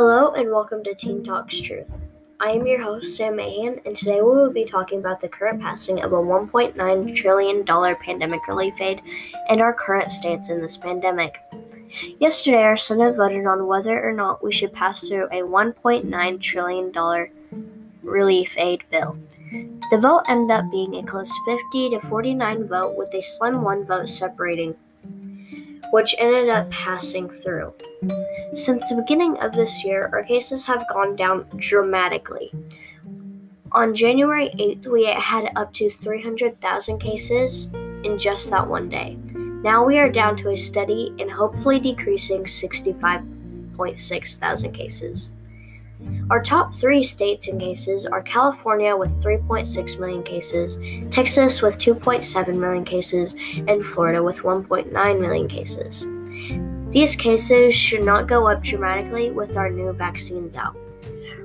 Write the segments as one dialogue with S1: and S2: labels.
S1: Hello and welcome to Teen Talks Truth. I am your host, Sam Mahan, and today we will be talking about the current passing of a $1.9 trillion pandemic relief aid and our current stance in this pandemic. Yesterday, our Senate voted on whether or not we should pass through a $1.9 trillion relief aid bill. The vote ended up being a close 50 to 49 vote with a slim one vote separating which ended up passing through. Since the beginning of this year, our cases have gone down dramatically. On January 8th, we had up to 300,000 cases in just that one day. Now we are down to a steady and hopefully decreasing 65.6 thousand cases. Our top three states in cases are California with 3.6 million cases, Texas with 2.7 million cases, and Florida with 1.9 million cases. These cases should not go up dramatically with our new vaccines out.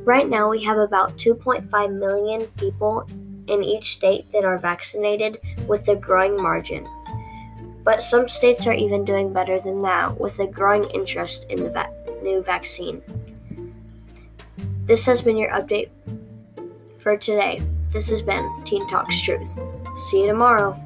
S1: Right now, we have about 2.5 million people in each state that are vaccinated with a growing margin. But some states are even doing better than that with a growing interest in the va- new vaccine. This has been your update for today. This has been Teen Talks Truth. See you tomorrow.